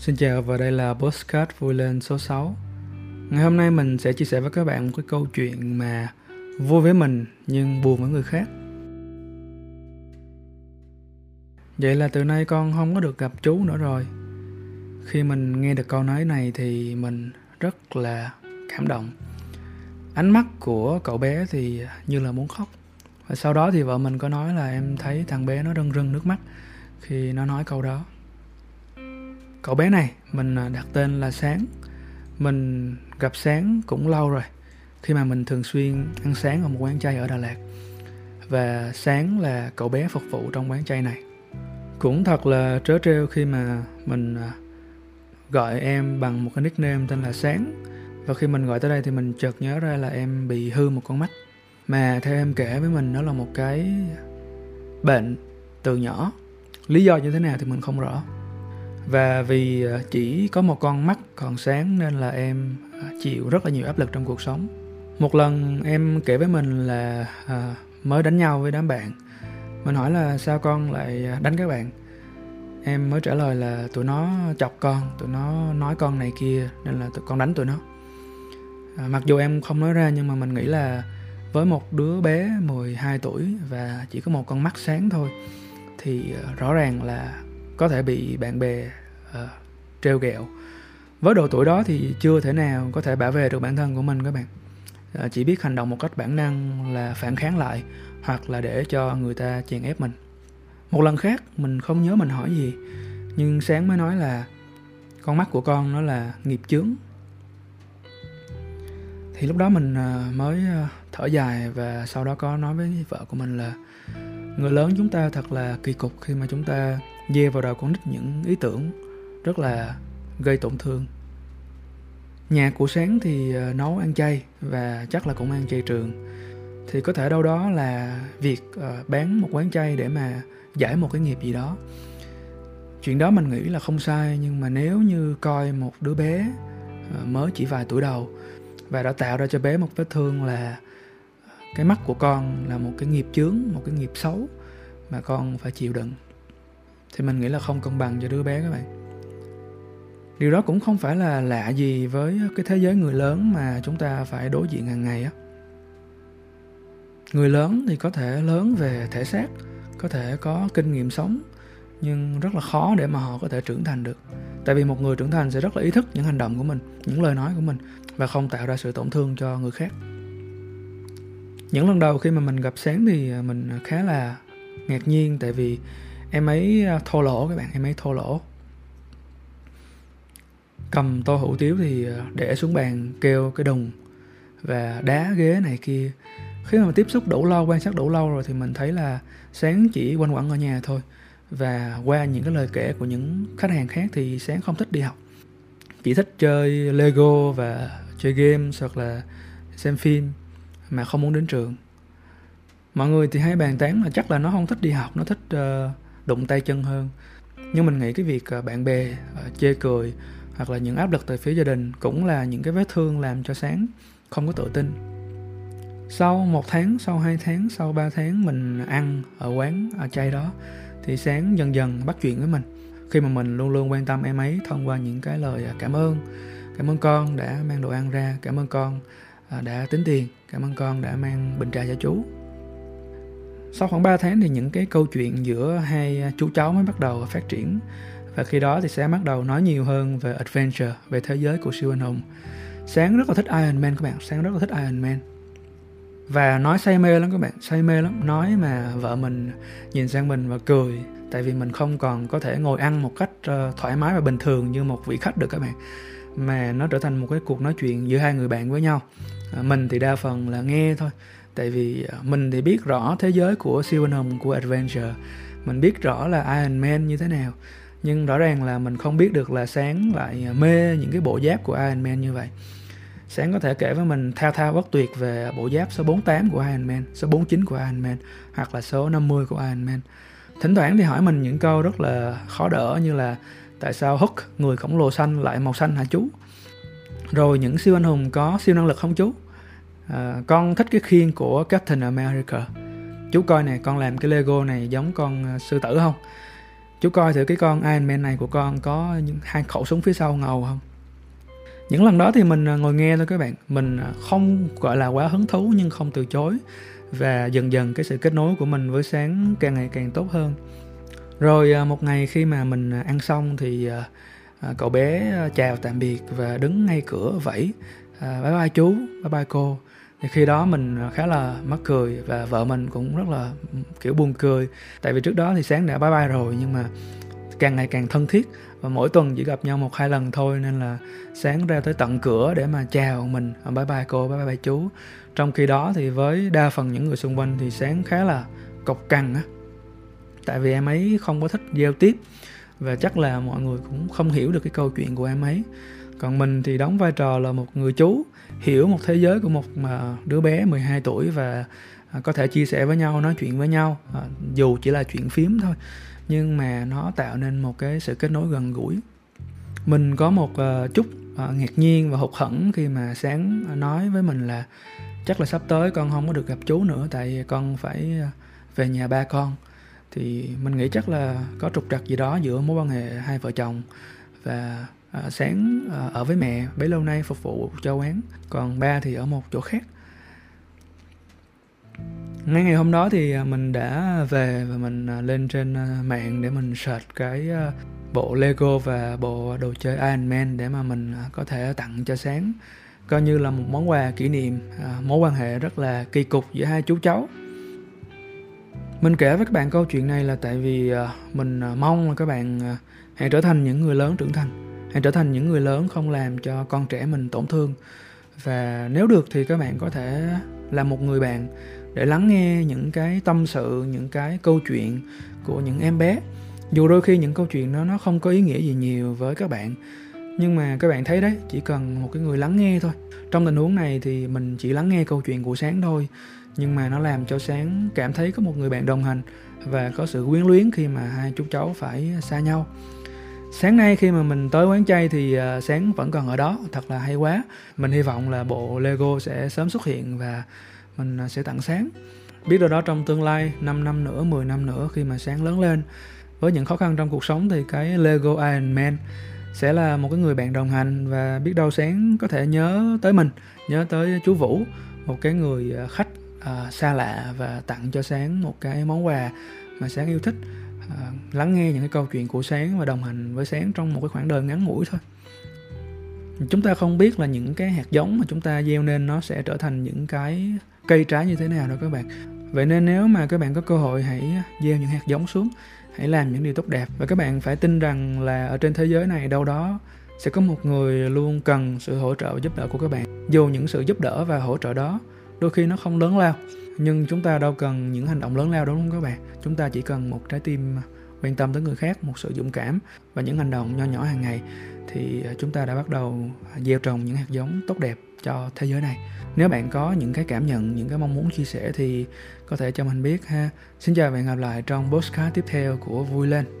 Xin chào và đây là Postcard vui lên số 6 Ngày hôm nay mình sẽ chia sẻ với các bạn một cái câu chuyện mà vui với mình nhưng buồn với người khác. Vậy là từ nay con không có được gặp chú nữa rồi. Khi mình nghe được câu nói này thì mình rất là cảm động. Ánh mắt của cậu bé thì như là muốn khóc. Và sau đó thì vợ mình có nói là em thấy thằng bé nó rưng rưng nước mắt Khi nó nói câu đó. Cậu bé này, mình à, đặt tên là Sáng. Mình gặp Sáng cũng lâu rồi, Khi mà mình thường xuyên ăn sáng ở một quán chay ở Đà Lạt. Và Sáng là cậu bé phục vụ trong quán chay này. Cũng thật là trớ trêu khi mà mình à, gọi em bằng một cái nickname tên là Sáng. Và khi mình gọi tới đây thì mình chợt nhớ ra là em bị hư một con mắt. Mà theo em kể với mình, nó là một cái bệnh từ nhỏ. Lý do như thế nào thì mình không rõ và vì ờ, chỉ có một con mắt còn sáng nên là em ờ, chịu rất là nhiều áp lực trong cuộc sống. Một lần em kể với mình là à, mới đánh nhau với đám bạn. Mình hỏi là sao con lại đánh các bạn? Em mới trả lời là tụi nó chọc con tụi nó nói con này kia nên là tụi con đánh tụi nó. À, mặc dù em không nói ra nhưng mà mình nghĩ là với một đứa bé 12 tuổi và chỉ có một con mắt sáng thôi thì rõ ràng là có thể bị bạn bè uh, trêu ghẹo. Với độ tuổi đó thì chưa thể nào có thể bảo vệ được bản thân của mình các bạn. Uh, chỉ biết hành động một cách bản năng là phản kháng lại hoặc là để cho người ta chèn ép mình. Một lần khác mình không nhớ mình hỏi gì nhưng sáng mới nói là con mắt của con nó là nghiệp chướng. Thì lúc đó mình ờ, mới thở dài và sau đó có nói với vợ của mình là người lớn chúng ta thật là kỳ cục khi mà chúng ta dê vào đầu con nít những ý tưởng rất là gây tổn thương. Nhà của sáng thì ờ, nấu ăn chay và chắc là cũng ăn chay trường. Thì có thể đâu đó là việc ờ, bán một quán chay để mà giải một cái nghiệp gì đó. Chuyện đó mình nghĩ là không sai, nhưng mà nếu như coi một đứa bé ờ, mới chỉ vài tuổi đầu và đã tạo ra cho bé một vết thương là cái mắt của con là một cái nghiệp chướng, một cái nghiệp xấu mà con phải chịu đựng thì mình nghĩ là không công bằng cho đứa bé các bạn. Điều đó cũng không phải là lạ gì với cái thế giới người lớn mà chúng ta phải đối diện hàng ngày á. Người lớn thì có thể lớn về thể xác, có thể có kinh nghiệm sống, nhưng rất là khó để mà họ có thể trưởng thành được. Tại vì một người trưởng thành sẽ rất là ý thức những hành động của mình, những lời nói của mình và không tạo ra sự tổn thương cho người khác. Những lần đầu khi mà mình gặp sáng thì mình khá là ngạc nhiên tại vì em ấy à, thô lỗ các bạn em ấy thô lỗ. Cầm tô hủ tiếu thì à, để xuống bàn kêu cái đùng và đá ghế này kia. Khi mà tiếp xúc đủ lâu quan sát đủ lâu rồi thì mình thấy là sáng chỉ quanh quẩn ở nhà thôi. Và qua những cái lời kể của những khách hàng khác thì sáng không thích đi học. Chỉ thích chơi lego và chơi game hoặc là xem phim mà không muốn đến trường. Mọi người thì hay bàn tán là chắc là nó không thích đi học nó thích uh, đụng tay chân hơn. Nhưng mình nghĩ cái việc à, bạn bè à, chê cười hoặc là những áp lực từ phía gia đình cũng là những cái vết thương làm cho sáng không có tự tin. Sau một tháng, sau hai tháng, sau ba tháng mình ăn ở quán ở chay đó thì sáng dần dần bắt chuyện với mình. Khi mà mình luôn luôn quan tâm em ấy thông qua những cái lời cảm ơn cảm ơn con đã mang đồ ăn ra, cảm ơn con đã tính tiền, cảm ơn con đã mang bình trà cho chú sau khoảng 3 tháng thì những cái câu chuyện giữa hai à, chú cháu mới bắt đầu phát triển. Và khi đó thì sẽ bắt đầu nói nhiều hơn về adventure, về thế giới của siêu anh hùng. Sáng rất là thích Iron Man các bạn, sáng rất là thích Iron Man. Và nói say mê lắm các bạn, say mê lắm. Nói mà vợ mình nhìn sang mình và cười, tại vì mình không còn có thể ngồi ăn một cách ờ, thoải mái và bình thường như một vị khách được các bạn. Mà nó trở thành một cái cuộc nói chuyện giữa hai người bạn với nhau. Ờ, mình thì đa phần là nghe thôi tại vì à, mình thì biết rõ thế giới của siêu anh hùng của adventure. Mình biết rõ là Iron Man như thế nào. Nhưng rõ ràng là mình không biết được là sáng lại à, mê những cái bộ giáp của Iron Man như vậy. Sáng có thể kể với mình thao thao bất tuyệt về bộ giáp số 48 của Iron Man, số 49 của Iron Man, hoặc là số 50 của Iron Man. Thỉnh thoảng thì hỏi mình những câu rất là khó đỡ như là tại sao Hulk người khổng lồ xanh, lại màu xanh hả chú? Rồi những siêu anh hùng có siêu năng lực không chú? À, con thích cái khiên của Captain America. Chú coi nè con làm cái Lego này giống con uh, sư tử không? Chú coi thử cái con Iron Man này của con có những hai khẩu súng phía sau ngầu không? Những lần đó thì mình à, ngồi nghe thôi các bạn. Mình à, không gọi là quá hứng thú nhưng không từ chối và dần dần cái sự kết nối của mình với sáng càng ngày càng tốt hơn. Rồi một ngày khi mà mình ăn xong thì cậu bé chào tạm biệt và đứng ngay cửa vẫy. À, bye bye chú, bye bye cô. Thì khi đó mình à, khá là mắc cười và vợ mình cũng rất là kiểu buồn cười. Tại vì trước đó thì sáng đã bye bye rồi nhưng mà càng ngày càng thân thiết và mỗi tuần chỉ gặp nhau một hai lần thôi nên là sáng ra tới tận cửa để mà chào mình. À, bye bye cô, bye bye chú. Trong khi đó thì với đa phần những người xung quanh thì sáng khá là cộc cằn á. Tại vì em ấy không có thích giao tiếp và chắc là mọi người cũng không hiểu được cái câu chuyện của em ấy còn mình thì đóng vai trò là một người chú, hiểu một thế giới của một à, đứa bé 12 tuổi và à, có thể chia sẻ với nhau, nói chuyện với nhau à, dù chỉ là chuyện phím thôi. Nhưng mà nó tạo nên một cái sự kết nối gần gũi. Mình có một chút ngạc nhiên và hụt hẫng khi mà sáng nói với mình là chắc là sắp tới con không có được gặp chú nữa, tại con phải về nhà ba con. Thì mình nghĩ chắc là có trục trặc gì đó giữa mối quan hệ hai vợ chồng và à, sáng à, ở với mẹ bấy lâu nay phục vụ cho quán. Còn ba thì ở một chỗ khác. Ngay ngày hôm đó thì à, mình đã về và mình à, lên trên à, mạng để mình search cái bộ Lego và bộ đồ chơi Iron Man để mà mình có thể tặng cho sáng. Coi như là một món quà kỷ niệm mối quan hệ rất là kỳ cục giữa hai chú cháu. Mình kể với các bạn câu chuyện này là tại vì mình mong là các bạn hãy trở thành những người lớn trưởng thành hãy trở thành những người lớn không làm cho con trẻ mình tổn thương. Và nếu được thì các bạn có thể là một người bạn để lắng nghe những cái tâm sự, những cái câu chuyện của những em bé. Dù đôi khi những câu chuyện đó nó không có ý nghĩa gì nhiều với các bạn, nhưng mà các bạn thấy đấy, chỉ cần một cái người lắng nghe thôi. Trong tình huống này thì mình chỉ lắng nghe câu chuyện của sáng thôi, nhưng mà nó làm cho sáng cảm thấy có một người bạn đồng hành và có sự quyến luyến khi mà hai chú cháu phải xa nhau sáng nay khi mà mình tới quán chay thì à, sáng vẫn còn ở đó. Thật là hay quá. Mình hy vọng là bộ lego sẽ sớm xuất hiện và mình à, sẽ tặng sáng. Biết đâu đó trong tương lai 5 năm nữa 10 năm nữa khi mà sáng lớn lên với những khó khăn trong cuộc sống thì cái Lego Iron Man sẽ là một cái người bạn đồng hành và biết đâu sáng có thể nhớ tới mình nhớ tới chú Vũ một cái người à, khách uh, xa lạ và tặng cho sáng một cái món quà mà sáng yêu thích. À, lắng nghe những cái câu chuyện của sáng và đồng hành với sáng trong một cái khoảng đời ngắn ngủi thôi. Chúng ta không biết là những cái hạt giống mà chúng ta gieo nên nó sẽ trở thành những cái cây trái như thế nào đâu các bạn. Vậy nên nếu mà các bạn có cơ hội, hãy gieo những hạt giống xuống, hãy làm những điều tốt đẹp. Và các bạn phải tin rằng là ở trên thế giới này đâu đó sẽ có một người luôn cần sự hỗ trợ và giúp đỡ của các bạn. Dù những sự giúp đỡ và hỗ trợ đó đôi khi nó không lớn lao nhưng chúng ta đâu cần những hành động lớn lao đúng không các bạn? Chúng ta chỉ cần một trái tim à, quan tâm tới người khác, một sự dũng cảm và những hành động nho nhỏ hàng ngày thì à, chúng ta đã bắt đầu à, gieo trồng những hạt giống tốt đẹp cho thế giới này. Nếu bạn có những cái cảm nhận, những cái mong muốn chia sẻ thì có thể cho mình biết ha. Xin chào và hẹn gặp lại trong postcard tiếp theo của vui lên.